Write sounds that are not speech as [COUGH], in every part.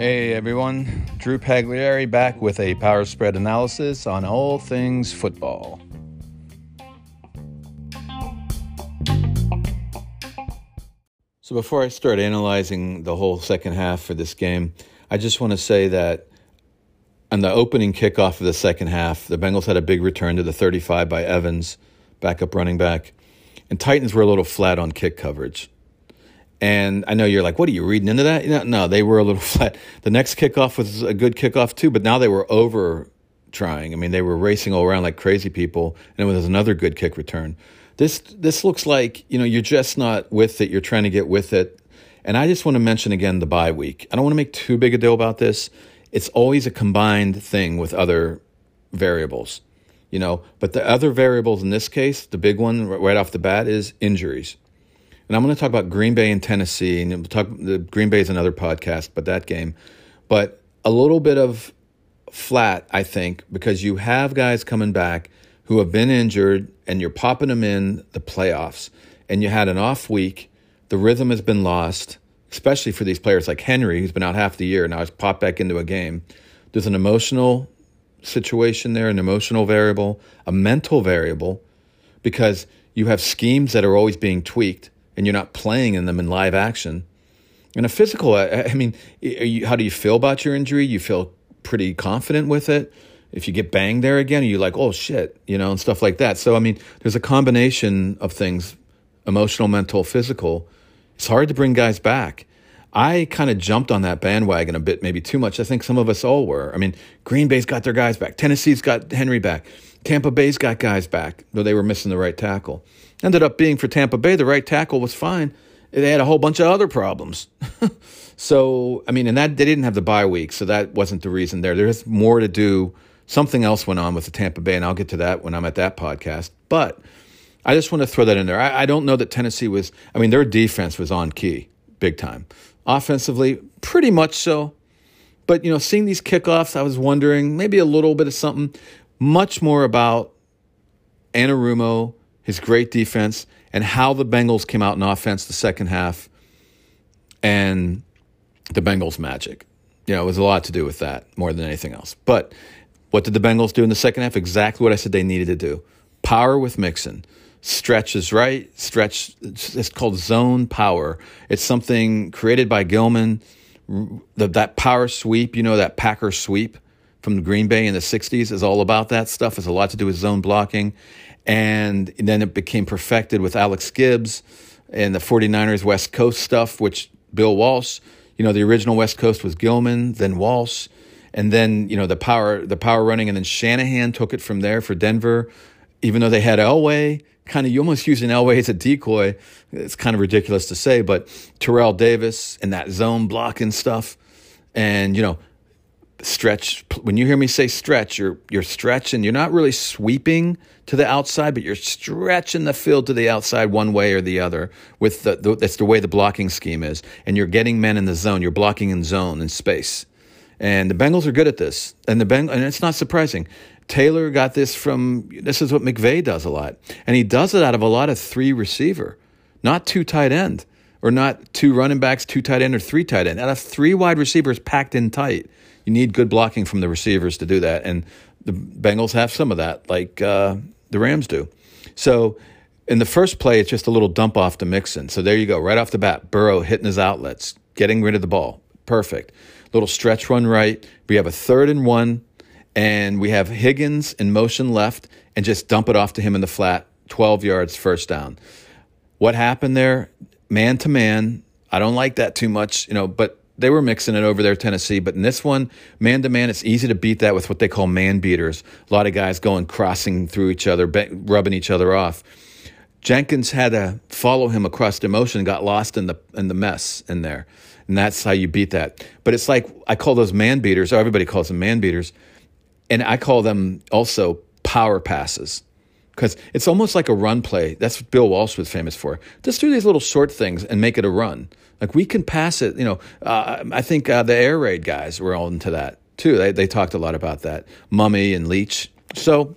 Hey everyone, Drew Pagliari back with a power spread analysis on all things football. So before I start analyzing the whole second half for this game, I just want to say that on the opening kickoff of the second half, the Bengals had a big return to the 35 by Evans, backup running back, and Titans were a little flat on kick coverage. And I know you're like, what are you reading into that? No, no, they were a little [LAUGHS] flat. The next kickoff was a good kickoff too, but now they were over trying. I mean, they were racing all around like crazy people, and it was another good kick return. This this looks like you know you're just not with it. You're trying to get with it. And I just want to mention again the bye week. I don't want to make too big a deal about this. It's always a combined thing with other variables, you know. But the other variables in this case, the big one right off the bat is injuries. And I'm going to talk about Green Bay and Tennessee, and we'll talk. The Green Bay is another podcast, but that game, but a little bit of flat, I think, because you have guys coming back who have been injured, and you're popping them in the playoffs, and you had an off week. The rhythm has been lost, especially for these players like Henry, who's been out half the year, now he's popped back into a game. There's an emotional situation there, an emotional variable, a mental variable, because you have schemes that are always being tweaked and you're not playing in them in live action. And a physical, I, I mean, you, how do you feel about your injury? You feel pretty confident with it. If you get banged there again, you're like, oh shit, you know, and stuff like that. So, I mean, there's a combination of things emotional, mental, physical. It's hard to bring guys back. I kind of jumped on that bandwagon a bit, maybe too much. I think some of us all were. I mean, Green Bay's got their guys back. Tennessee's got Henry back. Tampa Bay's got guys back, though they were missing the right tackle. Ended up being for Tampa Bay, the right tackle was fine. They had a whole bunch of other problems. [LAUGHS] so, I mean, and that they didn't have the bye week, so that wasn't the reason there. There's more to do. Something else went on with the Tampa Bay, and I'll get to that when I'm at that podcast. But I just want to throw that in there. I, I don't know that Tennessee was, I mean, their defense was on key, big time. Offensively, pretty much so. But, you know, seeing these kickoffs, I was wondering maybe a little bit of something, much more about Anarumo his great defense, and how the Bengals came out in offense the second half, and the Bengals' magic. You know, it was a lot to do with that more than anything else. But what did the Bengals do in the second half? Exactly what I said they needed to do. Power with Mixon. Stretch is right. Stretch, it's called zone power. It's something created by Gillman. That power sweep, you know, that Packer sweep from Green Bay in the 60s is all about that stuff. It's a lot to do with zone blocking. And then it became perfected with Alex Gibbs and the 49ers West Coast stuff, which Bill Walsh, you know, the original West Coast was Gillman, then Walsh, and then, you know, the power the power running, and then Shanahan took it from there for Denver, even though they had Elway, kind of you almost using Elway as a decoy. It's kind of ridiculous to say, but Terrell Davis and that zone blocking stuff. And, you know, stretch when you hear me say stretch you're you're stretching. You're not really sweeping to the outside but you're stretching the field to the outside one way or the other with the, the that's the way the blocking scheme is. And you're getting men in the zone. You're blocking in zone in space. And the Bengals are good at this. And the Beng- and it's not surprising Taylor got this from this is what McVay does a lot and he does it out of a lot of three receiver not two tight end or not two running backs two tight end or three tight end out of three wide receivers packed in tight you need good blocking from the receivers to do that. And the Bengals have some of that, like uh, the Rams do. So in the first play, it's just a little dump off to Mixon. So there you go, right off the bat, Burrow hitting his outlets, getting rid of the ball. Perfect. Little stretch run right. We have a third and one, and we have Higgins in motion left, and just dump it off to him in the flat, 12 yards, first down. What happened there? Man to man. I don't like that too much, you know, but they were mixing it over there, Tennessee. But in this one, man to man, it's easy to beat that with what they call man beaters. A lot of guys going crossing through each other, rubbing each other off. Jenkins had to follow him across the motion, got lost in the in the mess in there, and that's how you beat that. But it's like I call those man beaters. Or everybody calls them man beaters, and I call them also power passes because it's almost like a run play. That's what Bill Walsh was famous for. Just do these little short things and make it a run. Like we can pass it. You know, uh, I think uh, the air raid guys were all into that too. They they talked a lot about that. Mumme and Leach. So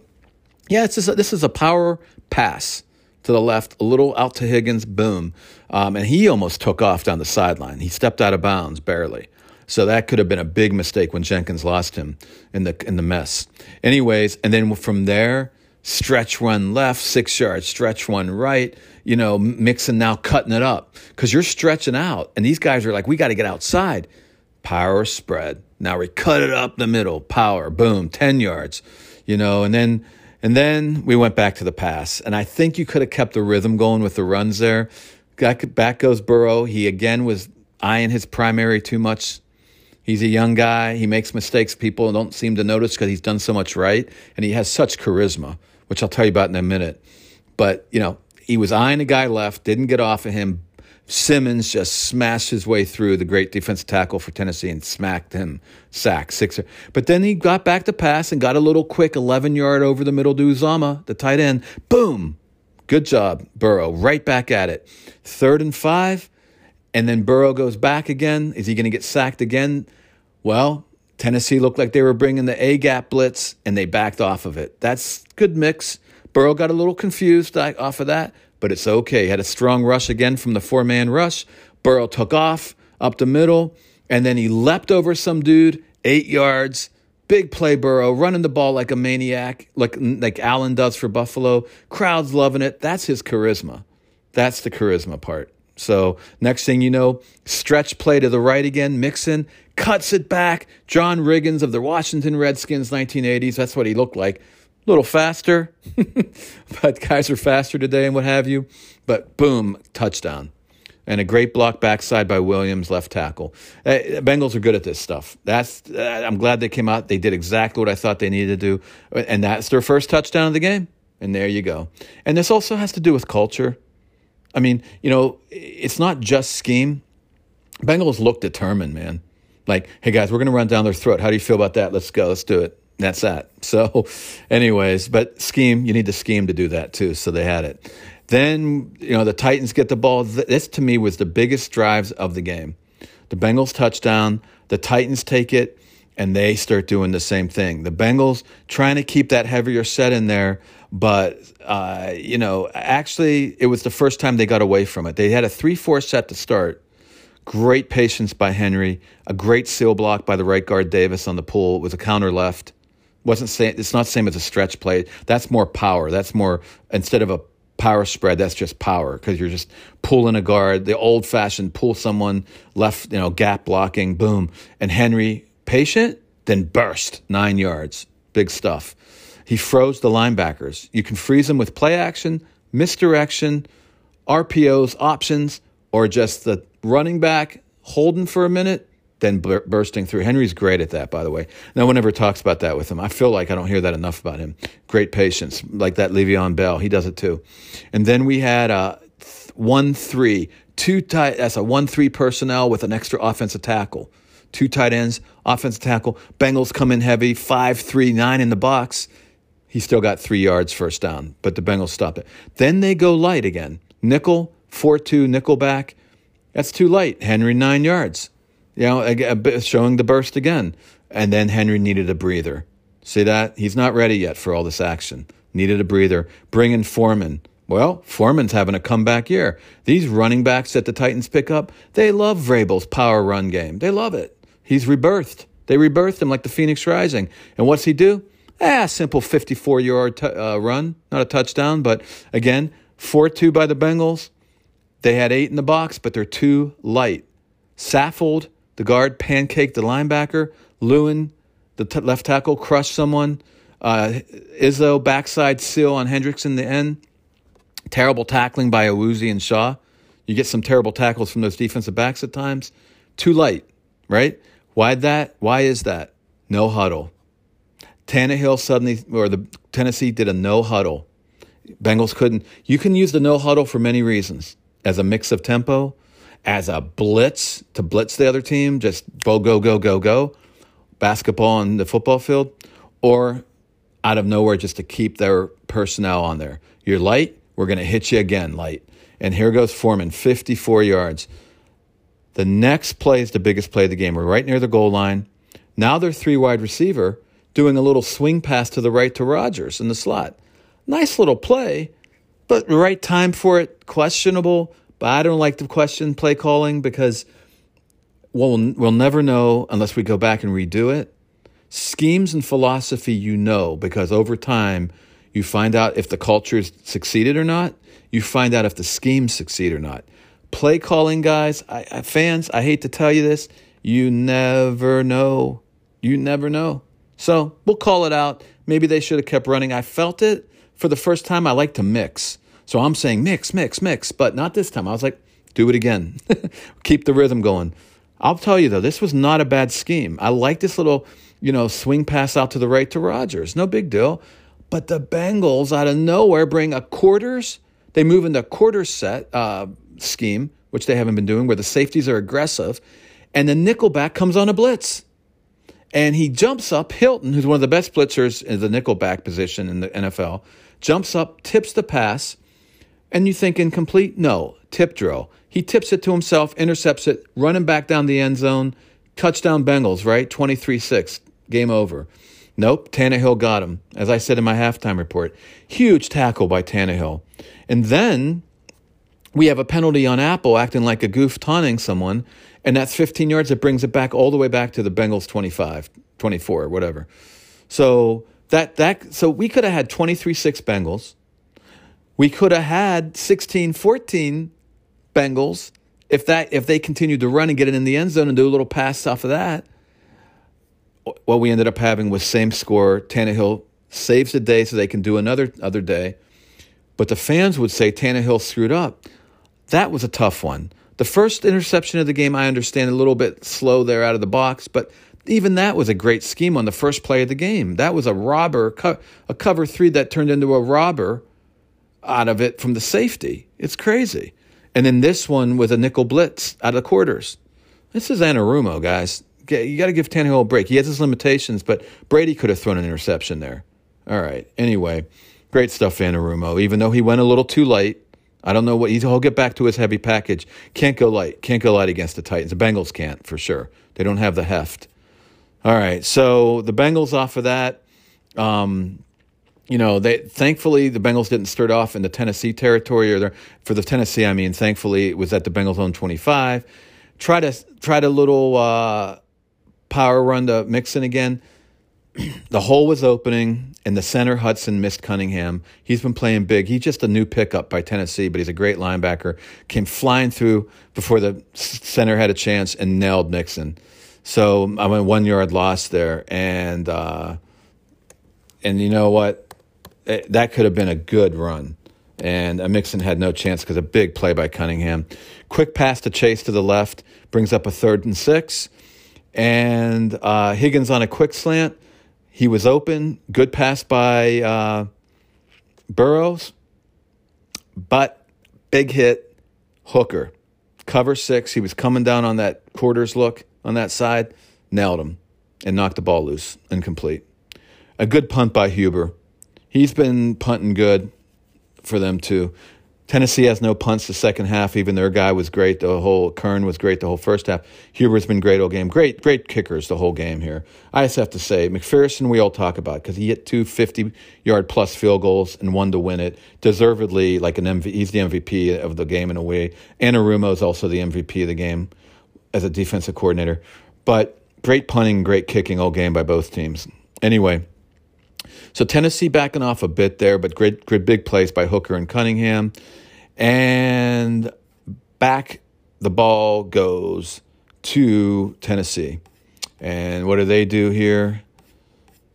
yeah, it's just this is a power pass, to the left, a little out to Higgins, boom. Um, and he almost took off down the sideline. He stepped out of bounds barely. So that could have been a big mistake when Jenkins lost him in the in the mess. Anyways, and then from there, stretch one left, six yards, stretch one right, you know, mixing now cutting it up because you're stretching out. And these guys are like, we got to get outside. Power spread. Now we cut it up the middle, power, boom, 10 yards, you know, and then. And then we went back to the pass. And I think you could have kept the rhythm going with the runs there. Back goes Burrow. He again was eyeing his primary too much He's a young guy. He makes mistakes people don't seem to notice because he's done so much right. And he has such charisma, which I'll tell you about in a minute. But, you know, he was eyeing a guy left, didn't get off of him. Simmons just smashed his way through the great defensive tackle for Tennessee and smacked him, sack, sixer. But then he got back to pass and got a little quick 11 yard over the middle to Uzomah, the tight end. Boom. Good job, Burrow. Right back at it. Third and five. And then Burrow goes back again. Is he going to get sacked again? Well, Tennessee looked like they were bringing the A gap blitz and they backed off of it. That's good mix. Burrow got a little confused off of that, but it's okay. He had a strong rush again from the four man rush. Burrow took off up the middle, and then he leapt over some dude, eight yards. Big play, Burrow, running the ball like a maniac, like like Allen does for Buffalo. Crowds loving it. That's his charisma. That's the charisma part. So next thing you know, stretch play to the right again, Mixon cuts it back. John Riggins of the Washington Redskins 1980s. That's what he looked like. A little faster, [LAUGHS] but guys are faster today and what have you. But boom, touchdown. And a great block backside by Williams, left tackle. Uh, Bengals are good at this stuff. That's uh, I'm glad they came out. They did exactly what I thought they needed to do, and that's their first touchdown of the game. And there you go. And this also has to do with culture. I mean, you know, it's not just scheme. Bengals look determined, man. Like, hey guys, we're going to run down their throat. How do you feel about that? Let's go. Let's do it. That's that. [LAUGHS] So, anyways, but scheme, you need to scheme to do that too. So they had it. Then, you know, the Titans get the ball. This to me was the biggest drives of the game. The Bengals touchdown, the Titans take it, and they start doing the same thing. The Bengals trying to keep that heavier set in there, but uh, you know, actually, it was the first time they got away from it. They had a three-four set to start. Great patience by Henry. A great seal block by the right guard Davis on the pull. It was a counter left. wasn't saying it's not the same as a stretch play. That's more power. That's more instead of a power spread. That's just power because you're just pulling a guard. The old-fashioned pull someone left, you know, gap blocking. Boom, and Henry patient, then burst nine yards. Big stuff. He froze the linebackers. You can freeze them with play action, misdirection, RPOs, options, or just the running back holding for a minute, then bursting through. Henry's great at that, by the way. No one ever talks about that with him. I feel like I don't hear that enough about him. Great patience, like that Le'Veon Bell. He does it too. And then we had uh, a one three two tight. That's a one three personnel with an extra offensive tackle. Two tight ends, offensive tackle. Bengals come in heavy, five three nine in the box. He still got three yards first down, but the Bengals stop it. Then they go light again. Nickel, 4 2, nickel back. That's too light. Henry, nine yards. You know, showing the burst again. And then Henry needed a breather. See that? He's not ready yet for all this action. Needed a breather. Bring in Foreman. Well, Foreman's having a comeback year. These running backs that the Titans pick up, they love Vrabel's power run game. They love it. He's rebirthed. They rebirthed him like the Phoenix Rising. And what's he do? Ah, simple 54 yard t- uh, run, not a touchdown, but again, 4 2 by the Bengals. They had eight in the box, but they're too light. Saffold, the guard, pancaked the linebacker. Lewan, the t- left tackle, crushed someone. Uh, Izzo, backside seal on Hendricks in the end. Terrible tackling by Awuzie and Shaw. You get some terrible tackles from those defensive backs at times. Too light, right? Why that? Why is that? No huddle. Tannehill suddenly, or the Tennessee did a no huddle. Bengals couldn't. You can use the no huddle for many reasons as a mix of tempo, as a blitz to blitz the other team, just go, go, go, go, go, basketball on the football field, or out of nowhere just to keep their personnel on there. You're light, we're going to hit you again, light. And here goes Foreman, 54 yards. The next play is the biggest play of the game. We're right near the goal line. Now they're three wide receiver doing a little swing pass to the right to Rodgers in the slot. Nice little play, but right time for it, questionable. But I don't like to question play calling because we'll, we'll never know unless we go back and redo it. Schemes and philosophy, you know, because over time, you find out if the culture's succeeded or not. You find out if the schemes succeed or not. Play calling, guys, I, I, fans, I hate to tell you this, you never know. You never know. So we'll call it out. Maybe they should have kept running. I felt it for the first time. I like to mix. So I'm saying mix, mix, mix, but not this time. I was like, do it again. [LAUGHS] Keep the rhythm going. I'll tell you though, this was not a bad scheme. I like this little, you know, swing pass out to the right to Rodgers. No big deal. But the Bengals out of nowhere bring a quarters. They move into quarter set uh, scheme, which they haven't been doing, where the safeties are aggressive, and the nickelback comes on a blitz. And he jumps up. Hilton, who's one of the best blitzers in the nickelback position in the NFL, jumps up, tips the pass, and you think incomplete? No, tip drill. He tips it to himself, intercepts it, running back down the end zone. Touchdown Bengals, right? 23 6. Game over. Nope, Tannehill got him, as I said in my halftime report. Huge tackle by Tannehill. And then we have a penalty on Apple acting like a goof taunting someone, and that's 15 yards. It brings it back all the way back to the Bengals 25, 24, whatever. So that that so we could have had 23-6 Bengals. We could have had 16-14 Bengals if that if they continued to run and get it in the end zone and do a little pass off of that. What we ended up having was same score. Tannehill saves the day so they can do another other day. But the fans would say Tannehill screwed up. That was a tough one. The first interception of the game, I understand a little bit slow there out of the box, but even that was a great scheme on the first play of the game. That was a robber, a cover three that turned into a robber out of it from the safety. It's crazy. And then this one with a nickel blitz out of the quarters. This is Anarumo, guys. You got to give Tannehill a break. He has his limitations, but Brady could have thrown an interception there. All right. Anyway, great stuff, Anarumo. Even though he went a little too late, I don't know what he's, he'll get back to his heavy package. Can't go light. Can't go light against the Titans. The Bengals can't for sure. They don't have the heft. All right. So the Bengals off of that. Um, you know, they thankfully the Bengals didn't start off in the Tennessee territory, or for the Tennessee, I mean, thankfully it was at the Bengals' own twenty five. Try to try to little uh, power run to Mixon again. [CLEARS THROAT] the hole was opening, and the center Hudson missed Cunningham. He's been playing big. He's just a new pickup by Tennessee, but he's a great linebacker. Came flying through before the center had a chance and nailed Mixon. So I went one yard loss there, and uh, and you know what? it, that could have been a good run. And uh, Mixon had no chance because a big play by Cunningham. Quick pass to Chase to the left brings up a third and six. And uh, Higgins on a quick slant. He was open. Good pass by uh, Burrows. But big hit, Hooker. Cover six. He was coming down on that quarters look on that side. Nailed him and knocked the ball loose. Incomplete. A good punt by Huber he's been punting good for them too. Tennessee has no punts the second half. Even their guy was great. The whole Kern was great the whole first half. Huber's been great all game. Great, great kickers the whole game here. I just have to say, McPherson we all talk about because he hit two 50 yard plus field goals and one to win it. Deservedly, like an MV, he's the MVP of the game in a way. Anarumo is also the MVP of the game as a defensive coordinator. But great punting, great kicking all game by both teams. Anyway, so Tennessee backing off a bit there, but great, great big plays by Hooker and Cunningham. And back the ball goes to Tennessee. And what do they do here?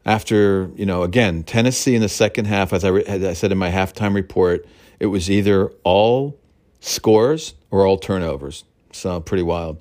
After, you know, again, Tennessee in the second half, as I, re- as I said in my halftime report, it was either all scores or all turnovers. So pretty wild.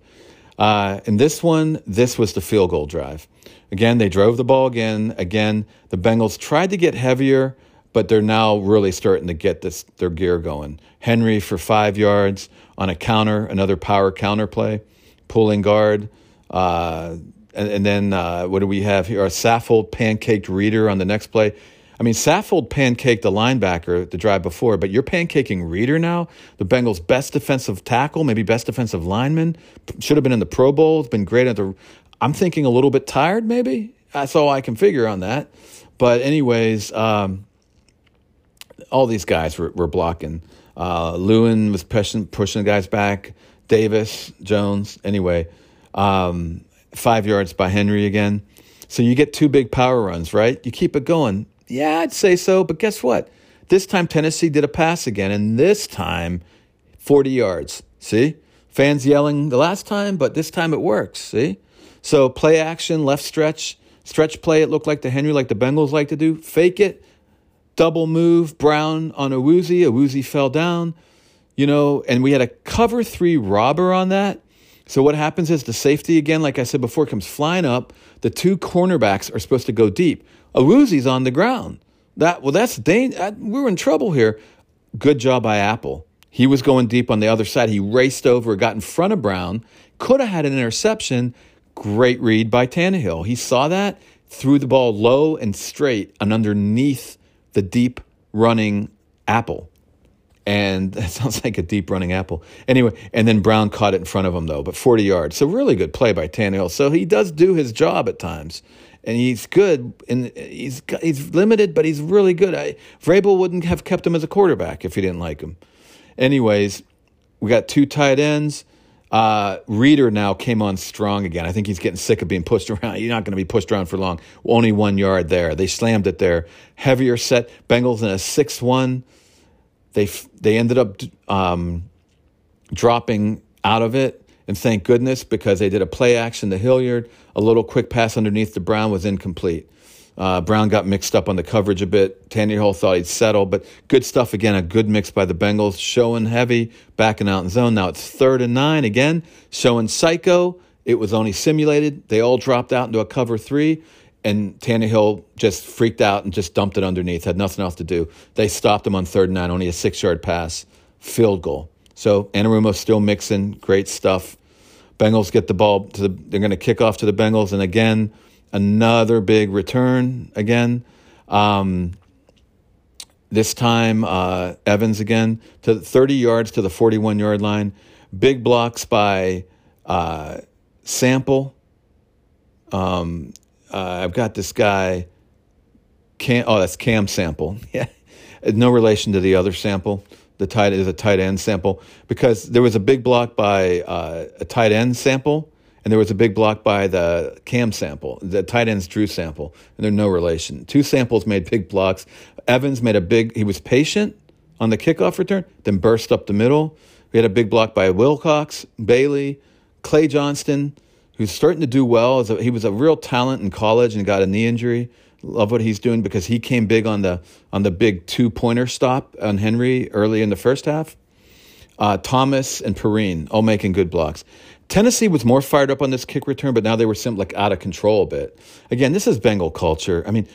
Uh, in this one, this was the field goal drive. Again, they drove the ball again. Again, the Bengals tried to get heavier, but they're now really starting to get this their gear going. Henry for five yards on a counter, another power counter play, pulling guard. Uh, and, and, then uh, what do we have here? A Saffold pancaked Reader on the next play. I mean, Saffold pancaked the linebacker the drive before, but you're pancaking Reader now, the Bengals' best defensive tackle, maybe best defensive lineman. Should have been in the Pro Bowl. It's been great at the I'm thinking a little bit tired, maybe. That's all I can figure on that. But, anyways, um, all these guys were, were blocking. Uh, Lewan was pushing, pushing the guys back. Davis, Jones, anyway, um, five yards by Henry again. So you get two big power runs, right? You keep it going. Yeah, I'd say so. But guess what? This time Tennessee did a pass again, and this time 40 yards. See? Fans yelling the last time, but this time it works. See? So play action, left stretch, stretch play. It looked like the Henry, like the Bengals like to do. Fake it, double move, Brown on Awuzie. Awuzie fell down, you know, and we had a cover three robber on that. So what happens is the safety again, like I said before, comes flying up. The two cornerbacks are supposed to go deep. Awuzie's on the ground. That well, that's dang, uh, we're in trouble here. Good job by Apple. He was going deep on the other side. He raced over, got in front of Brown, could have had an interception. Great read by Tannehill. He saw that, threw the ball low and straight and underneath the deep running Apple. And [LAUGHS] that sounds like a deep running apple. Anyway, and then Brown caught it in front of him, though, but 40 yards. So, really good play by Tannehill. So, he does do his job at times and he's good and he's he's limited, but he's really good. I, Vrabel wouldn't have kept him as a quarterback if he didn't like him. Anyways, we got two tight ends. Uh, Reader now came on strong again. I think he's getting sick of being pushed [LAUGHS] around. You're not going to be pushed around for long. Only one yard there. They slammed it there. Heavier set. Bengals in a six-one. They they ended up um, dropping out of it and thank goodness because they did a play action to Hilliard. A little quick pass underneath the Brown was incomplete. Uh, Brown got mixed up on the coverage a bit. Tannehill thought he'd settle, but good stuff again. A good mix by the Bengals, showing heavy, backing out in zone. Now it's third and nine again, showing psycho. It was only simulated. They all dropped out into a cover three, and Tannehill just freaked out and just dumped it underneath. Had nothing else to do. They stopped him on third and nine, only a six yard pass, field goal. So Anarumo's still mixing, great stuff. Bengals get the ball to the, they're going to kick off to the Bengals, and again, another big return again. Um, this time, uh, Evans again to 30 yards to the 41 yard line. Big blocks by uh, Sample. Um, uh, I've got this guy. Cam, oh, that's Cam Sample. [LAUGHS] Yeah, no relation to the other Sample the tight is a tight end sample because there was a big block by uh, a tight end sample and there was a big block by the cam sample the tight end's drew sample and they're no relation. Two samples made big blocks. Evans made a big he was patient on the kickoff return then burst up the middle. We had a big block by wilcox bailey clay johnston who's starting to do well. He was a real talent in college and got a knee injury. Love what he's doing because he came big on the on the big two pointer stop on Henry early in the first half. Uh, Thomas and Perine all making good blocks. Tennessee was more fired up on this kick return, but now they were simply like out of control a bit. Again, this is Bengal culture. I mean,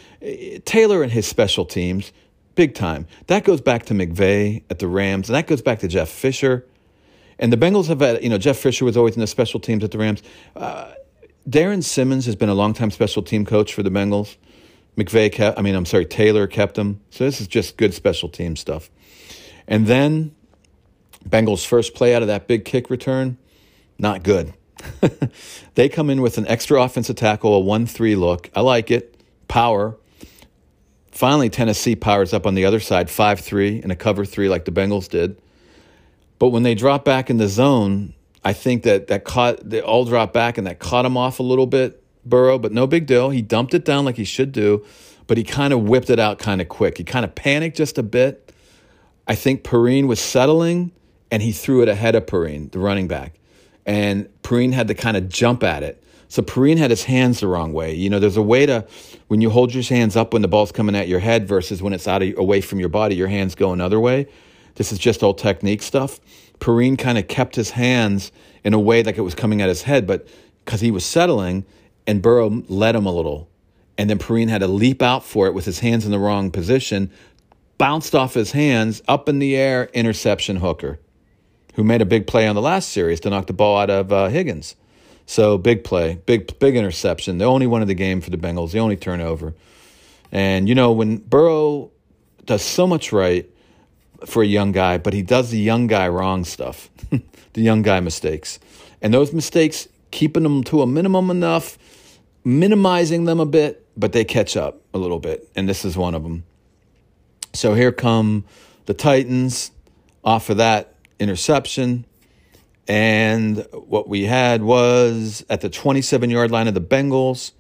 Taylor and his special teams, big time. That goes back to McVay at the Rams, and that goes back to Jeff Fisher. And the Bengals have had, you know, Jeff Fisher was always in the special teams at the Rams. Uh, Darrin Simmons has been a longtime special team coach for the Bengals. McVay kept, I mean, I'm sorry, Taylor kept him. So this is just good special team stuff. And then Bengals' first play out of that big kick return, not good. [LAUGHS] they come in with an extra offensive tackle, a 1 3 look. I like it. Power. Finally, Tennessee powers up on the other side, 5 3 in a cover 3 like the Bengals did. But when they drop back in the zone, I think that that caught, they all dropped back and that caught him off a little bit Burrow, but no big deal. He dumped it down like he should do, but he kind of whipped it out kind of quick. He kind of panicked just a bit. I think Perine was settling, and he threw it ahead of Perine, the running back. And Perine had to kind of jump at it. So Perine had his hands the wrong way. You know, there's a way to, when you hold your hands up when the ball's coming at your head versus when it's out of, away from your body, your hands go another way. This is just old technique stuff. Perine kind of kept his hands in a way like it was coming at his head, but because he was settling, and Burrow led him a little. And then Perine had to leap out for it with his hands in the wrong position, bounced off his hands, up in the air, interception hooker, who made a big play on the last series to knock the ball out of uh, Higgins. So big play, big big interception. The only one of the game for the Bengals, the only turnover. And you know when Burrow does so much right for a young guy, but he does the young guy wrong stuff, [LAUGHS] the young guy mistakes, and those mistakes keeping them to a minimum enough minimizing them a bit, but they catch up a little bit, and this is one of them. So here come the Titans off of that interception. And what we had was at the 27 yard line of the Bengals.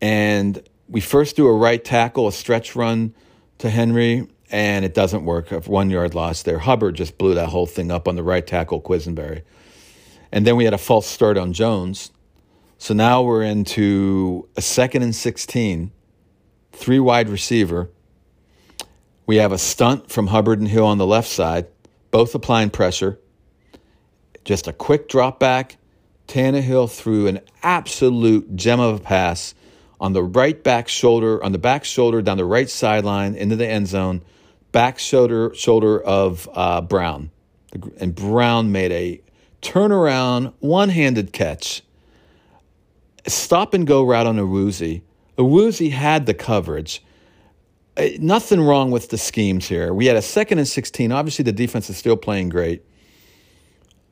And we first do a right tackle, a stretch run to Henry, and it doesn't work. A one yard loss there. Hubbard just blew that whole thing up on the right tackle, Quessenberry. And then we had a false start on Jones. So now we're into a second and 16, three wide receiver. We have a stunt from Hubbard and Hill on the left side, both applying pressure. Just a quick drop back. Tannehill threw an absolute gem of a pass on the right back shoulder, on the back shoulder down the right sideline into the end zone, back shoulder shoulder of uh, Brown, and Brown made a turnaround one handed catch, stop and go route on Awuzie. Awuzie had the coverage. Uh, nothing wrong with the schemes here. We had a second and 16. Obviously, the defense is still playing great.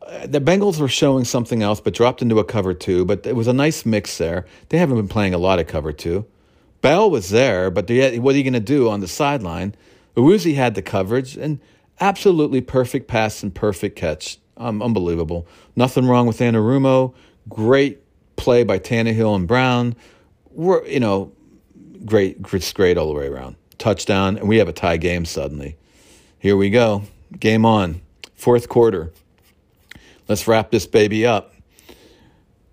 Uh, the Bengals were showing something else, but dropped into a cover two. But it was a nice mix there. They haven't been playing a lot of cover two. Bell was there, but had, what are you going to do on the sideline? Awuzie had the coverage and absolutely perfect pass and perfect catch. Um, unbelievable. Nothing wrong with Anarumo. Great play by Tannehill and Brown. We're, you know, great, just great all the way around. Touchdown, and we have a tie game suddenly. Here we go. Game on. Fourth quarter. Let's wrap this baby up.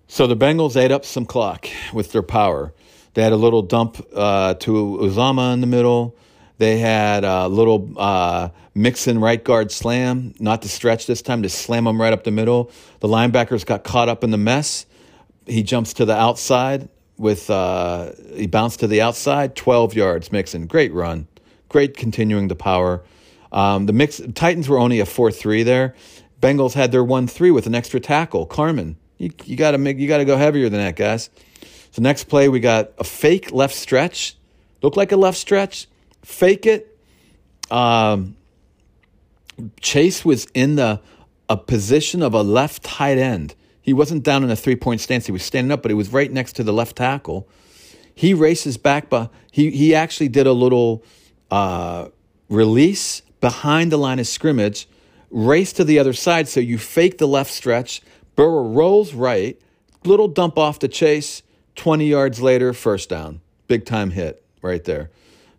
So the Bengals ate up some clock with their power. They had a little dump uh, to Uzomah in the middle. They had a little uh, Mixon right guard slam, not to stretch this time, to slam him right up the middle. The linebackers got caught up in the mess. He jumps to the outside with uh, he bounced to the outside, 12 yards. Mixon, great run, great continuing the power. Um, the mix Titans were only a four three there. Bengals had their one three with an extra tackle. Carmen, you, you got to make you got to go heavier than that, guys. So next play we got a fake left stretch, looked like a left stretch fake it. Um, Chase was in the a position of a left tight end. He wasn't down in a three point stance. He was standing up, but he was right next to the left tackle. He races back, but he he actually did a little uh, release behind the line of scrimmage, race to the other side. So you fake the left stretch. Burrow rolls right, little dump off to Chase. Twenty yards later, first down, big time hit right there.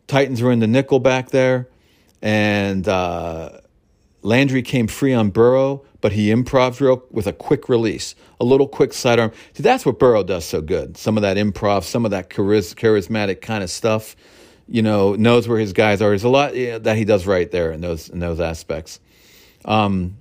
Titans were in the nickel back there, and uh, Landry came free on Burrow, but he improv real with a quick release, a little quick sidearm. See, that's what Burrow does so good. Some of that improv, some of that charismatic kind of stuff. You know, knows where his guys are. There's a lot yeah, that he does right there in those in those aspects. Um,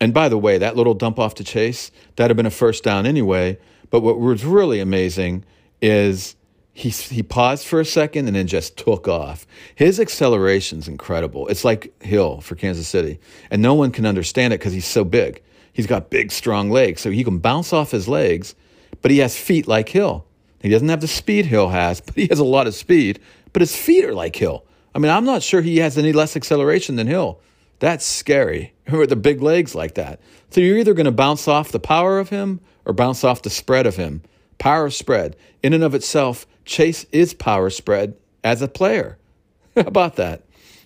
and by the way, that little dump off to Chase that'd have been a first down anyway. But what was really amazing is he, he paused for a second and then just took off. His acceleration is incredible. It's like Hill for Kansas City. And no one can understand it because he's so big. He's got big, strong legs. So he can bounce off his legs, but he has feet like Hill. He doesn't have the speed Hill has, but he has a lot of speed. But his feet are like Hill. I mean, I'm not sure he has any less acceleration than Hill. That's scary. [LAUGHS] Are the big legs like that? So you're either going to bounce off the power of him or bounce off the spread of him. Power spread, in and of itself, Chase is power spread as a player. [LAUGHS] How about that?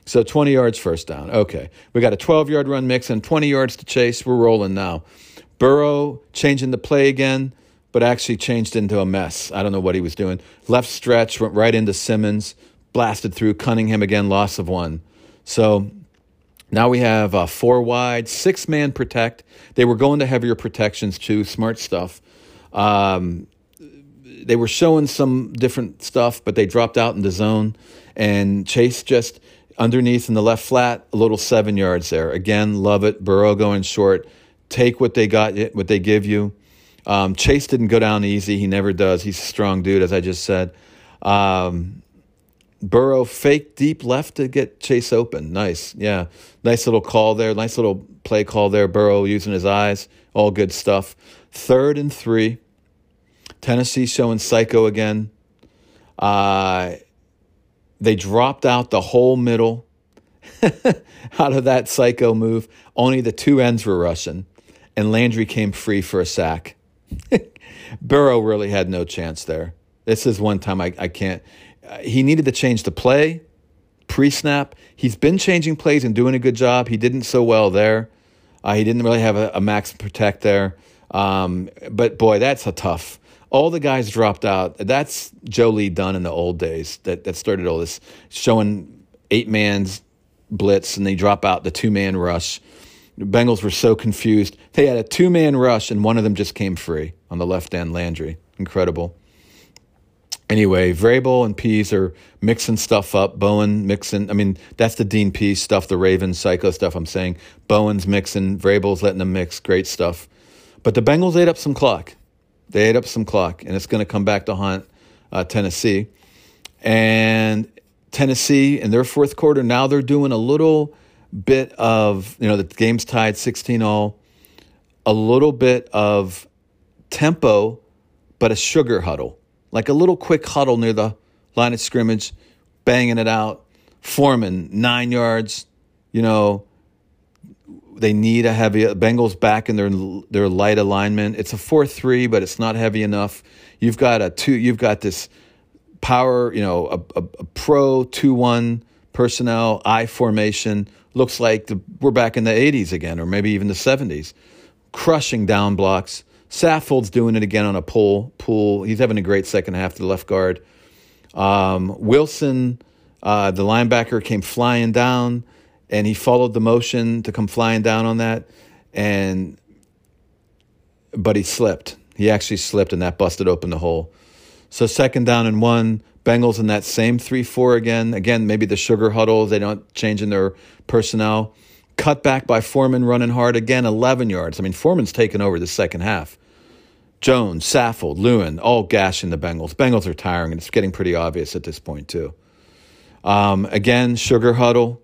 So 20 yards first down. Okay. We got a 12 yard run mix and 20 yards to chase. We're rolling now. Burrow changing the play again, but actually changed into a mess. I don't know what he was doing. Left stretch, went right into Simmons, blasted through Cunningham again, loss of one. So now we have uh, four wide, six man protect. They were going to heavier protections too, smart stuff. Um, they were showing some different stuff, but they dropped out in the zone, and Chase just underneath in the left flat, a little seven yards there. Again, love it. Burrow going short. Take what they got, what they give you. Um, Chase didn't go down easy. He never does. He's a strong dude, as I just said. Um, Burrow fake deep left to get Chase open. Nice. Yeah. Nice little call there. Nice little play call there. Burrow using his eyes. All good stuff. Third and three. Tennessee showing psycho again. Uh, they dropped out the whole middle [LAUGHS] out of that psycho move. Only the two ends were rushing, and Landry came free for a sack. [LAUGHS] Burrow really had no chance there. This is one time I, I can't. Uh, he needed to change the play pre snap. He's been changing plays and doing a good job. He didn't so well there. Uh, he didn't really have a, a max protect there. Um, but boy, that's a tough. All the guys dropped out. That's Joe Lee Dunn in the old days that, that started all this, showing eight man's blitz and they drop out the two man rush. The Bengals were so confused. They had a two man rush and one of them just came free on the left end, Landry. Incredible. Anyway, Vrabel and Pees are mixing stuff up. Bowen mixing. I mean, that's the Dean Pees stuff, the Ravens psycho stuff. I'm saying Bowen's mixing. Vrabel's letting them mix. Great stuff. But the Bengals ate up some clock. They ate up some clock, and it's going to come back to haunt uh, Tennessee. And Tennessee in their fourth quarter now they're doing a little bit of you know the game's tied 16 all, a little bit of tempo, but a sugar huddle like a little quick huddle near the line of scrimmage, banging it out. Foreman, nine yards. You know, they need a heavy Bengals back in their their light alignment. It's a four three, but it's not heavy enough. You've got a two. You've got this power. You know, a, a, a pro two one personnel I formation. Looks like the, we're back in the '80s again, or maybe even the '70s. Crushing down blocks. Saffold's doing it again on a pull. Pull. He's having a great second half to the left guard. Um, Wilson, uh, the linebacker, came flying down, and he followed the motion to come flying down on that, and but he slipped. He actually slipped, and that busted open the hole. So second down and one. Bengals in that same three four again. Again, maybe the sugar huddle. They don't change in their personnel. Cut back by Foreman running hard again, 11 yards. I mean, Foreman's taken over the second half. Jones, Saffold, Lewan, all gashing the Bengals. Bengals are tiring, and it's getting pretty obvious at this point, too. Um, again, Sugar Huddle.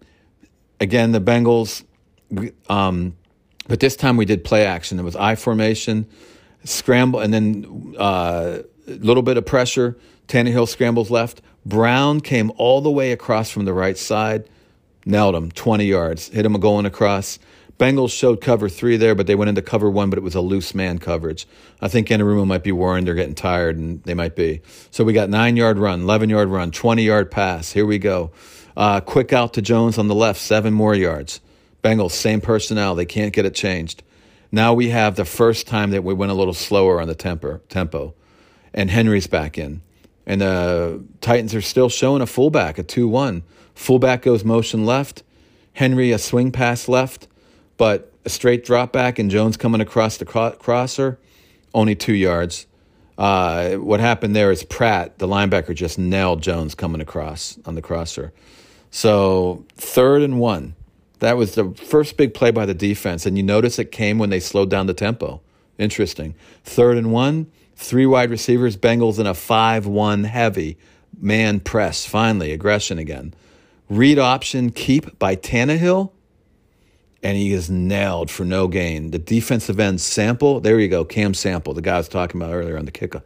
Again, the Bengals. Um, but this time we did play action. It was I formation, scramble, and then a uh, little bit of pressure. Tannehill scrambles left. Brown came all the way across from the right side, nailed him 20 yards, hit him a going across. Bengals showed cover three there, but they went into cover one, but it was a loose man coverage. I think Anarumo might be worried they're getting tired, and they might be. So we got nine yard run, 11 yard run, 20 yard pass. Here we go. Uh, quick out to Jones on the left, seven more yards. Bengals, same personnel. They can't get it changed. Now we have the first time that we went a little slower on the temper, tempo, and Henry's back in. And the Titans are still showing a fullback, a 2 1. Fullback goes motion left. Henry, a swing pass left. But a straight drop back and Jones coming across the crosser, only two yards. Uh, what happened there is Pratt, the linebacker, just nailed Jones coming across on the crosser. So third and one. That was the first big play by the defense, and you notice it came when they slowed down the tempo. Interesting. Third and one, three wide receivers, Bengals in a 5 1 heavy man press. Finally, aggression again. Read option keep by Tannehill and he is nailed for no gain. The defensive end sample, there you go, Cam Sample, the guy I was talking about earlier on the kicker.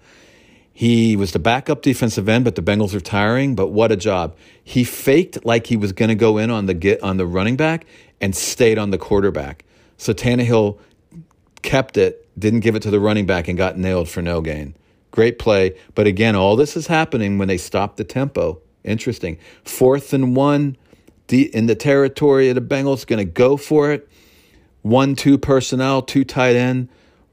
He was the backup defensive end, but the Bengals are tiring. But what a job! He faked like he was going to go in on the get on the running back and stayed on the quarterback. So Tannehill kept it, didn't give it to the running back, and got nailed for no gain. Great play, but again, all this is happening when they stop the tempo. Interesting. Fourth and one in the territory of the Bengals, going to go for it. One, two personnel, two tight end,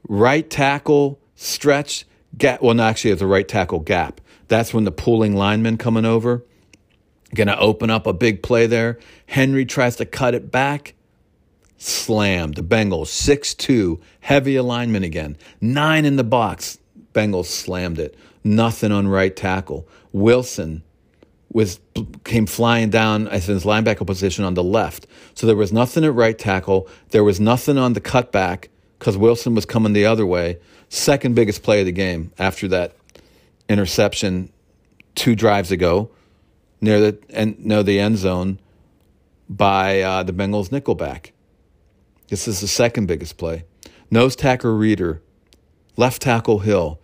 right tackle, stretch, gap. Well, no, actually, it's a right tackle gap. That's when the pulling lineman coming over. To open up a big play there. Henry tries to cut it back. Slammed. The Bengals, 6 2, heavy alignment again. Nine in the box. Bengals slammed it. Nothing on right tackle. Wilson was came flying down as his linebacker position on the left. So there was nothing at right tackle. There was nothing on the cutback because Wilson was coming the other way. Second biggest play of the game after that interception two drives ago near the and no the end zone by uh, the Bengals nickelback. This is the second biggest play. Nose tackle Reader, left tackle Hill,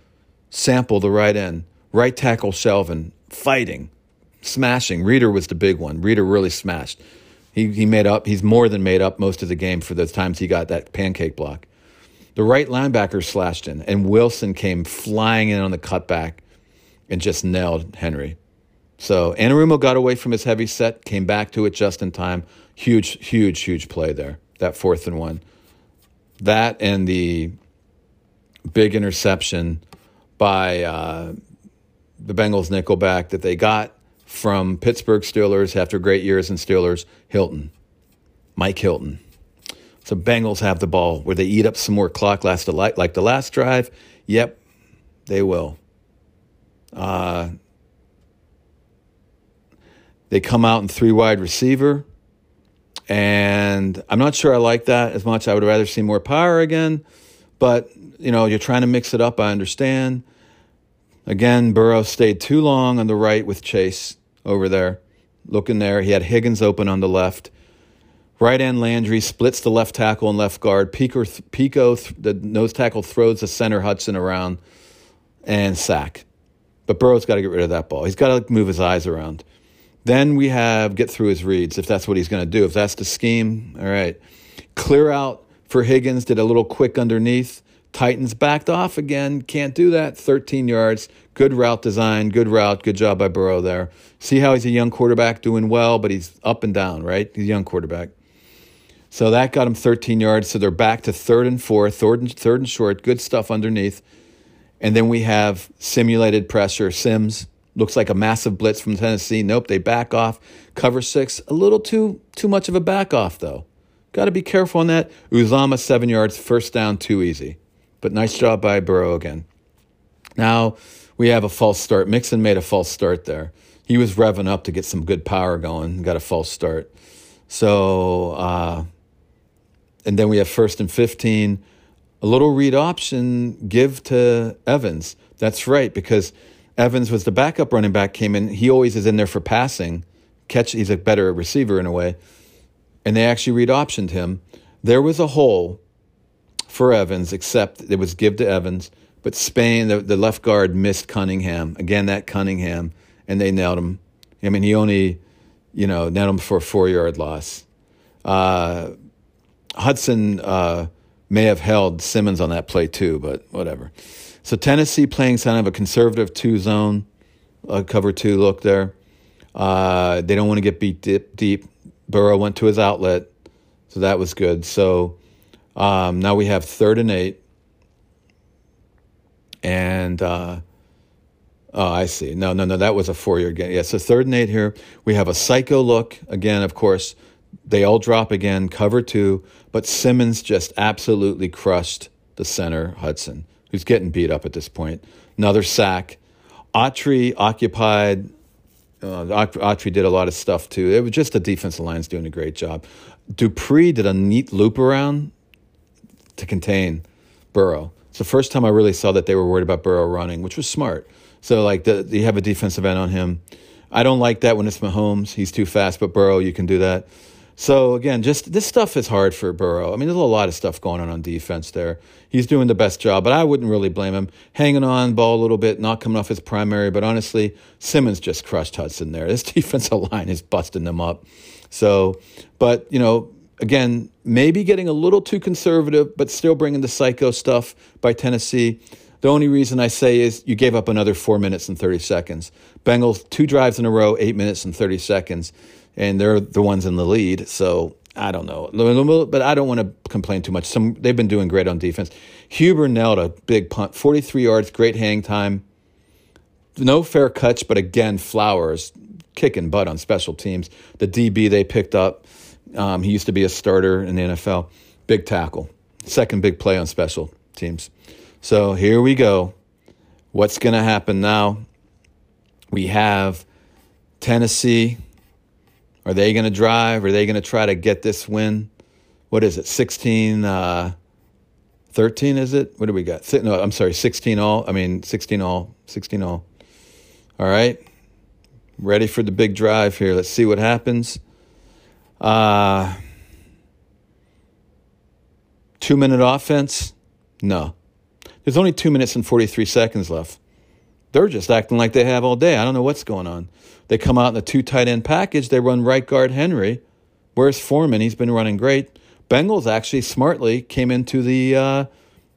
sample the right end, right tackle Shelvin fighting smashing. Reader was the big one. Reader really smashed. He, he made up, he's more than made up most of the game for those times he got that pancake block. The right linebacker slashed in, and Wilson came flying in on the cutback and just nailed Henry. So Anarumo got away from his heavy set, came back to it just in time. Huge, huge, huge play there. That fourth and one. That and the big interception by uh, the Bengals nickelback that they got from Pittsburgh Steelers after great years in Steelers, Hilton, Mike Hilton. So Bengals have the ball. Where they eat up some more clock last like, like the last drive? Yep, they will. Uh, they come out in three wide receiver. And I'm not sure I like that as much. I would rather see more power again. But, you know, you're trying to mix it up. I understand. Again, Burrow stayed too long on the right with Chase over there, looking there. He had Higgins open on the left. Right end Landry splits the left tackle and left guard. Pico, Pico the nose tackle throws the center Hudson around and sack. But Burrow's got to get rid of that ball. He's got to move his eyes around. Then we have get through his reads if that's what he's going to do. If that's the scheme, all right. Clear out for Higgins, did a little quick underneath. Titans backed off again. Can't do that. 13 yards. Good route design. Good route. Good job by Burrow there. See how he's a young quarterback doing well, but he's up and down, right? He's a young quarterback. So that got him 13 yards. So they're back to third and four, third and, third and short. Good stuff underneath. And then we have simulated pressure. Sims Looks like a massive blitz from Tennessee. Nope, they back off. Cover six, a little too too much of a back off though. Got to be careful on that. Uzomah seven yards, first down, too easy. But nice job by Burrow again. Now we have a false start. Mixon made a false start there. He was revving up to get some good power going. Got a false start. So, uh, and then we have first and 15. A little read option, give to Evans. That's right, because Evans was the backup running back, came in. He always is in there for passing. Catch, he's a better receiver in a way. And they actually read optioned him. There was a hole for Evans, except it was give to Evans. But Spain, the, the left guard, missed Cunningham. Again, that Cunningham, and they nailed him. I mean, he only, you know, nailed him for a four yard loss. Uh, Hudson uh, may have held Simmons on that play too, but whatever. So Tennessee playing kind of a conservative two zone, uh, cover two look there. Uh, they don't want to get beat deep, deep. Burrow went to his outlet, so that was good. So um, now we have third and eight. And uh, oh, I see. No, no, no. That was a four-year game. Yeah. So third and eight here. We have a psycho look again. Of course, they all drop again. Cover two, but Simmons just absolutely crushed the center Hudson who's getting beat up at this point. Another sack. Autry occupied. Uh, Autry did a lot of stuff too. It was just the defensive line's doing a great job. Dupree did a neat loop around to contain Burrow. It's the first time I really saw that they were worried about Burrow running, which was smart. So like the, you have a defensive end on him. I don't like that when it's Mahomes. He's too fast, but Burrow, you can do that. So again, just this stuff is hard for Burrow. I mean, there's a lot of stuff going on on defense there. He's doing the best job, but I wouldn't really blame him. Hanging on ball a little bit, not coming off his primary, but honestly, Simmons just crushed Hudson there. This [LAUGHS] defensive line is busting them up. So, but you know, again, maybe getting a little too conservative, but still bringing the psycho stuff by Tennessee. The only reason I say is you gave up another four minutes and 30 seconds. Bengals, two drives in a row, eight minutes and 30 seconds and they're the ones in the lead. So I don't know, but I don't want to complain too much. Some they've been doing great on defense. Huber nailed a big punt, 43 yards, great hang time. No fair catch, but again, Flowers kicking butt on special teams. The DB they picked up, um, he used to be a starter in the NFL. Big tackle, second big play on special teams. So here we go. What's going to happen now? We have Tennessee are they going to drive? Are they going to try to get this win? What is it? 16, uh, 13, is it? What do we got? No, I'm sorry, 16 all. I mean, 16 all. 16 all. All right. Ready for the big drive here. Let's see what happens. Uh, two minute offense? No. There's only two minutes and 43 seconds left. They're just acting like they have all day. I don't know what's going on. They come out in the two tight end package. They run right guard Henry. Where's Foreman? He's been running great. Bengals actually smartly came into the uh,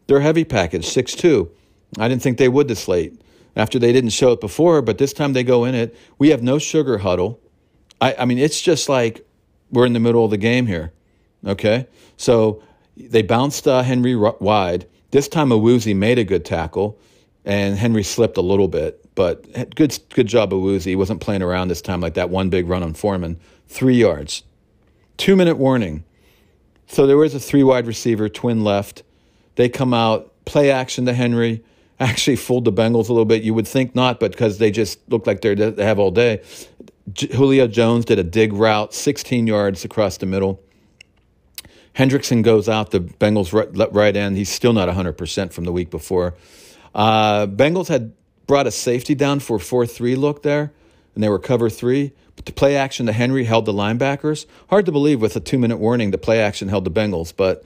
their heavy package six two. I didn't think they would this late. after they didn't show it before, but this time they go in it. We have no sugar huddle. I, I mean, it's just like we're in the middle of the game here. Okay, so they bounced uh, Henry wide. This time, Awuzie made a good tackle, and Henry slipped a little bit, but good good job, Awuzie. He wasn't playing around this time like that one big run on Foreman. Three yards. Two minute warning. So there was a three wide receiver, twin left. They come out, play action to Henry. [LAUGHS] Actually fooled the Bengals a little bit. You would think not, but because they just look like they have all day. Julio Jones did a dig route, 16 yards across the middle. Hendrickson goes out the Bengals right, right end. He's still not 100% from the week before. Uh, Bengals had brought a safety down for 4 3 look there, and they were cover three. But the play action to Henry held the linebackers. Hard to believe with a two minute warning, the play action held the Bengals, but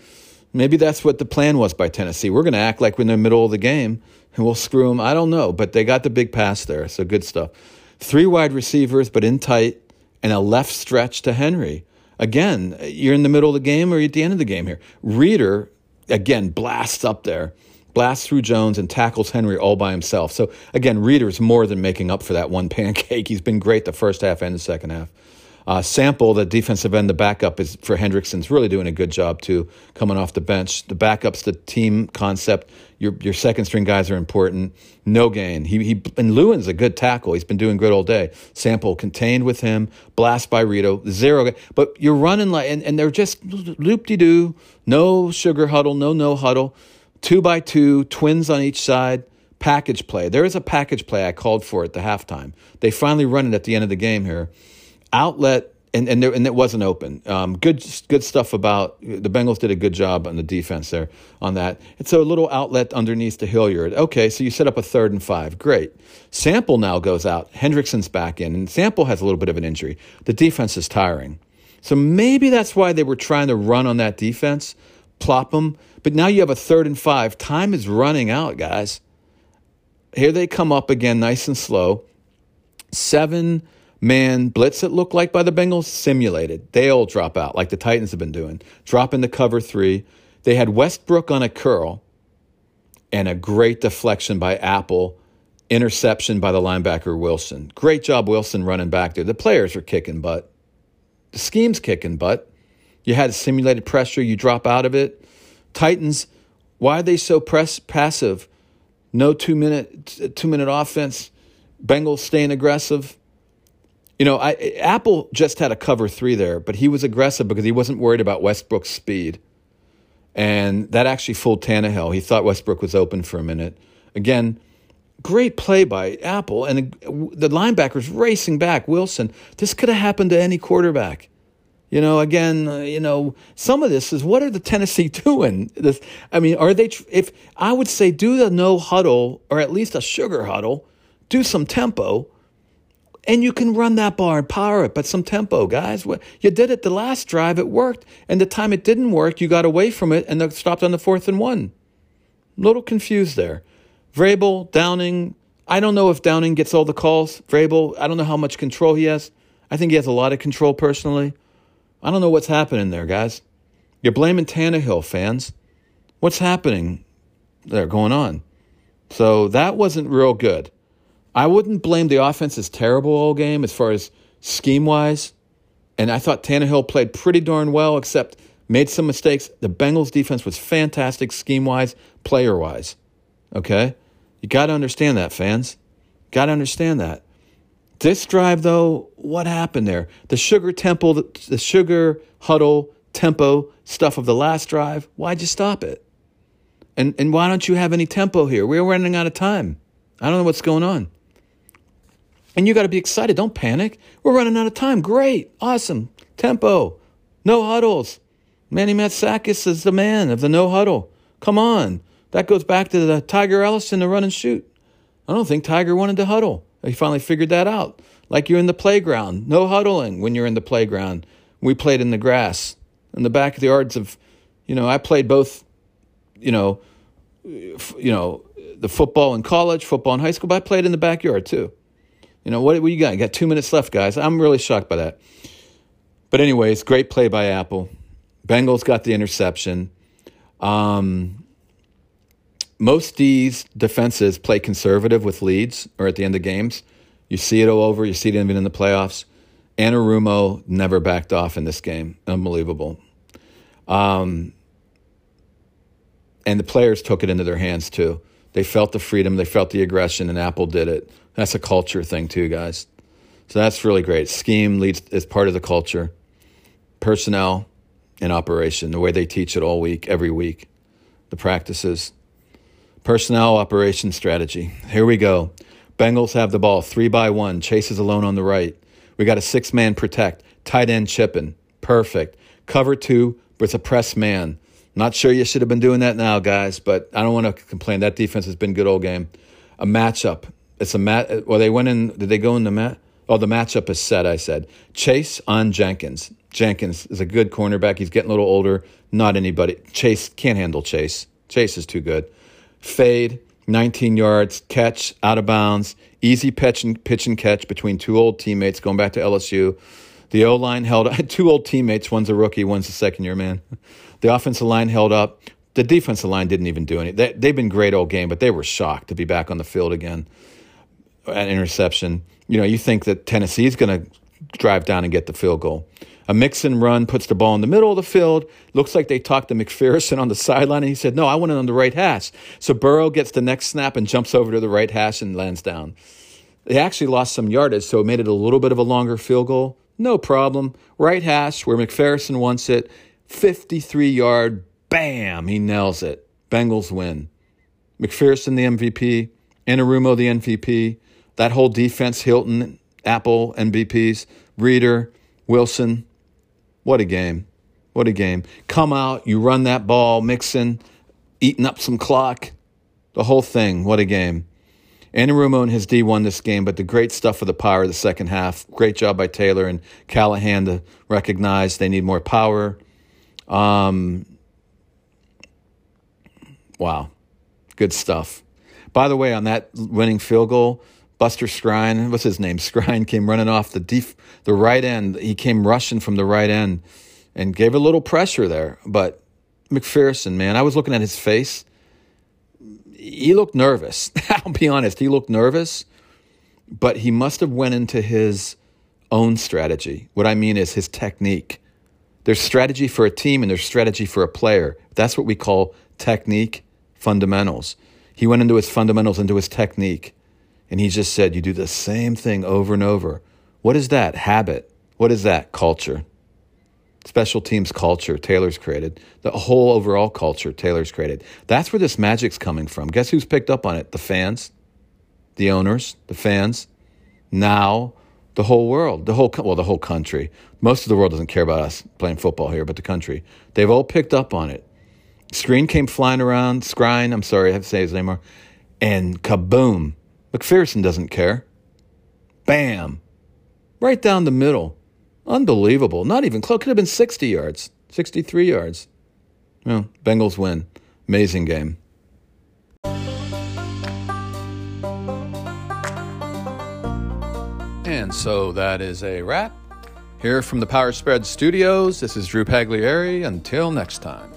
maybe that's what the plan was by Tennessee. We're going to act like we're in the middle of the game and we'll screw them. I don't know, but they got the big pass there, so good stuff. Three wide receivers, but in tight, and a left stretch to Henry. Again, you're in the middle of the game or at the end of the game here. Reader, again, blasts up there, blasts through Jones and tackles Henry all by himself. So again, Reader's more than making up for that one [LAUGHS] pancake. He's been great the first half and the second half. Uh, Sample, the defensive end, the backup is for Hendrickson's really doing a good job too, coming off the bench. The backup's the team concept. Your your second string guys are important. No gain. He he and Lewan's a good tackle. He's been doing good all day. Sample contained with him. Blast by Rito. Zero. But you're running like and, and they're just loop de doo. No sugar huddle. No no huddle. Two by two. Twins on each side package play. There is a package play I called for at the halftime. They finally run it at the end of the game here outlet and and, there, and it wasn't open. Um, good good stuff about the Bengals did a good job on the defense there on that. It's a little outlet underneath the Hilliard. Okay, so you set up a third and five. Great. Sample now goes out. Hendrickson's back in, and Sample has a little bit of an injury. The defense is tiring, so maybe that's why they were trying to run on that defense, plop them. But now you have a third and five. Time is running out, guys. Here they come up again, nice and slow. Seven man blitz it looked like by the Bengals simulated. They all drop out like the Titans have been doing. Drop into cover three. They had Westbrook on a curl and a great deflection by Apple, interception by the linebacker Wilson. Great job, Wilson, running back there. The players are kicking butt. The scheme's kicking butt. You had a simulated pressure, you drop out of it. Titans, why are they so press passive? No two minute two minute offense. Bengals staying aggressive. You know, I, Apple just had a cover three there, but he was aggressive because he wasn't worried about Westbrook's speed. And that actually fooled Tannehill. He thought Westbrook was open for a minute. Again, great play by Apple. And the, the linebackers racing back. Wilson, this could have happened to any quarterback. You know, again, uh, you know, some of this is what are the Tennessee [LAUGHS] doing? This, I mean, are they? If I would say, do the no huddle or at least a sugar huddle, do some tempo, and you can run that bar and power it, but some tempo, guys. You did it the last drive, it worked. And the time it didn't work, you got away from it and stopped on the fourth and one. A little confused there. Vrabel, Downing. I don't know if Downing gets all the calls. Vrabel, I don't know how much control he has. I think he has a lot of control personally. I don't know what's happening there, guys. You're blaming Tannehill, fans. What's happening there going on? So that wasn't real good. I wouldn't blame the offense as terrible all game as far as scheme wise. And I thought Tannehill played pretty darn well, except made some mistakes. The Bengals defense was fantastic scheme wise, player wise. Okay? You got to understand that, fans. Got to understand that. This drive, though, what happened there? The sugar temple, the sugar huddle tempo stuff of the last drive, why'd you stop it? And, and why don't you have any tempo here? We're running out of time. I don't know what's going on. And you got to be excited. Don't panic. We're running out of time. Great. Awesome. Tempo. No huddles. Manny Matsakis is the man of the no huddle. Come on. That goes back to the Tiger Ellison, the run and shoot. I don't think Tiger wanted to huddle. He finally figured that out. Like you're in the playground. No huddling when you're in the playground. We played in the grass. In the back of the yards of, you know, I played both, you know, you know, the football in college, football in high school, but I played in the backyard too. You know, what, what you got? You got two minutes left, guys. I'm really shocked by that. But, anyways, great play by Apple. Bengals got the interception. Um, most D's defenses play conservative with leads or at the end of games. You see it all over. You see it even in the playoffs. Anarumo never backed off in this game. Unbelievable. Um, and the players took it into their hands too. They felt the freedom, they felt the aggression, and Apple did it. That's a culture thing too, guys. So that's really great. Scheme leads is part of the culture. Personnel and operation, the way they teach it all week, every week. The practices. Personnel operation strategy. Here we go. Bengals have the ball three by one. Chase is alone on the right. We got a six man protect. Tight end chipping. Perfect. Cover two, but it's a press man. Not sure you should have been doing that now, guys, but I don't want to complain. That defense has been good all game. A matchup. It's a mat. Well, they went in. Did they go in the mat? Oh, the matchup is set. I said Chase on Jenkins. Jenkins is a good cornerback. He's getting a little older. Not anybody. Chase can't handle Chase. Chase is too good. Fade, 19 yards, catch out of bounds, easy pitch and pitch and catch between two old teammates going back to LSU. The O line held [LAUGHS] two old teammates. One's a rookie, one's a second year man. The offensive line held up. The defensive line didn't even do anything. They, they've been great all game, but they were shocked to be back on the field again. An interception. You know, you think that Tennessee's going to drive down and get the field goal. A Mixon run puts the ball in the middle of the field. Looks like they talked to McPherson on the sideline, and he said, No, I want it on the right hash. So Burrow gets the next snap and jumps over to the right hash and lands down. They actually lost some yardage, so it made it a little bit of a longer field goal. No problem. Right hash where McPherson wants it. 53 yard, bam, he nails it. Bengals win. McPherson, the MVP. Anarumo, the MVP. That whole defense, Hilton, Apple, MVPs. Reader, Wilson. What a game. What a game. Come out, you run that ball, Mixon, eating up some clock. The whole thing. What a game. Anarumo and his D won this game, but the great stuff for the power of the second half. Great job by Taylor and Callahan to recognize they need more power. Um, wow, good stuff. By the way, on that winning field goal, Buster Skrine, what's his name? [LAUGHS] Skrine came running off the def- the right end. He came rushing from the right end and gave a little pressure there. But McPherson, man, I was looking at his face he looked nervous. [LAUGHS] I'll be honest, he looked nervous, but he must have went into his own strategy. What I mean is his technique. There's strategy for a team and there's strategy for a player. That's what we call technique fundamentals. He went into his fundamentals, into his technique, and he just said, You do the same thing over and over. What is that? Habit. What is that? Culture special teams culture Taylor's created, the whole overall culture Taylor's created. That's where this magic's coming from. Guess who's picked up on it? The fans, the owners, the fans. Now, the whole world, the whole well, the whole country. Most of the world doesn't care about us playing football here, but the country. They've all picked up on it. Screen came flying around. Skrine, I'm sorry, I have to say his name. And kaboom! McPherson doesn't care. Bam! Right down the middle. Unbelievable. Not even close. Could have been 60 yards, 63 yards. Well, Bengals win. Amazing game. And so that is a wrap. Here from the Power Spread Studios, this is Drew Pagliari. Until next time.